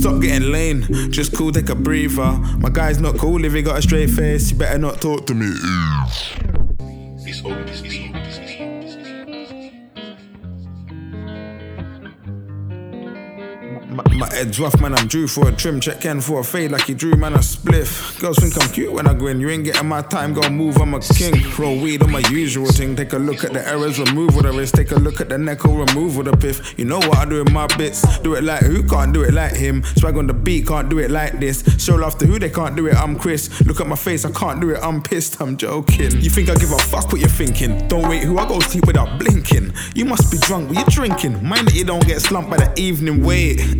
Stop getting lame, just cool, take a breather. My guy's not cool if he got a straight face, you better not talk to me. My, my head's rough, man. I'm due for a trim. Check in for a fade like he drew, man. A spliff. Girls think I'm cute when I go in. You ain't getting my time, go move. I'm a king. Roll weed on my usual thing. Take a look at the errors, remove what there is. Take a look at the neck or remove with the piff. You know what I do in my bits. Do it like who can't do it like him. Swag on the beat, can't do it like this. Show love to who they can't do it. I'm Chris. Look at my face, I can't do it. I'm pissed. I'm joking. You think I give a fuck what you're thinking? Don't wait, who I go sleep without blinking. You must be drunk, but you're drinking. Mind that you don't get slumped by the evening. Wait.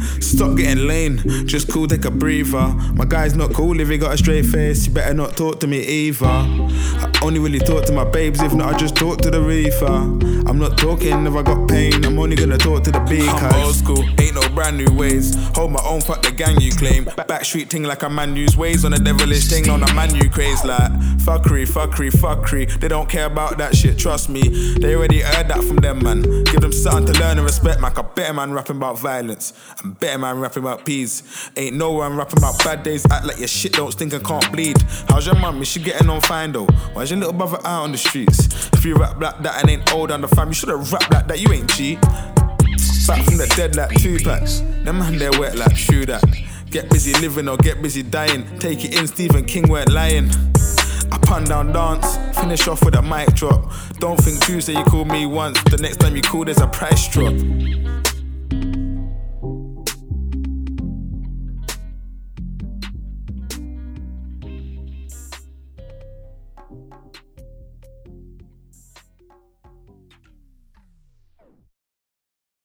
Stop getting lame, just cool, take a breather. My guy's not cool if he got a straight face, you better not talk to me either. I only really talk to my babes, if not, I just talk to the reefer. I'm not talking if I got pain, I'm only gonna talk to the beat. I'm old school, ain't no brand new ways. Hold my own, fuck the gang you claim. Backstreet ting like a man use ways on a devilish thing, on a man you craze like fuckery, fuckery, fuckery. They don't care about that shit, trust me. They already heard that from them, man. Give them something to learn and respect, man. I better man rapping about violence. Better man rapping about peas. Ain't no one rapping about bad days. Act like your shit don't stink and can't bleed. How's your mum? Is she getting on fine though? Why's your little brother out on the streets? If you rap like that and ain't old on the fam, you should've rapped like that. You ain't cheat. Back from the dead like two packs. Them man they're wet like true that. Get busy living or get busy dying. Take it in, Stephen King weren't lying. I pun down dance, finish off with a mic drop. Don't think Tuesday you call me once, the next time you call there's a price drop.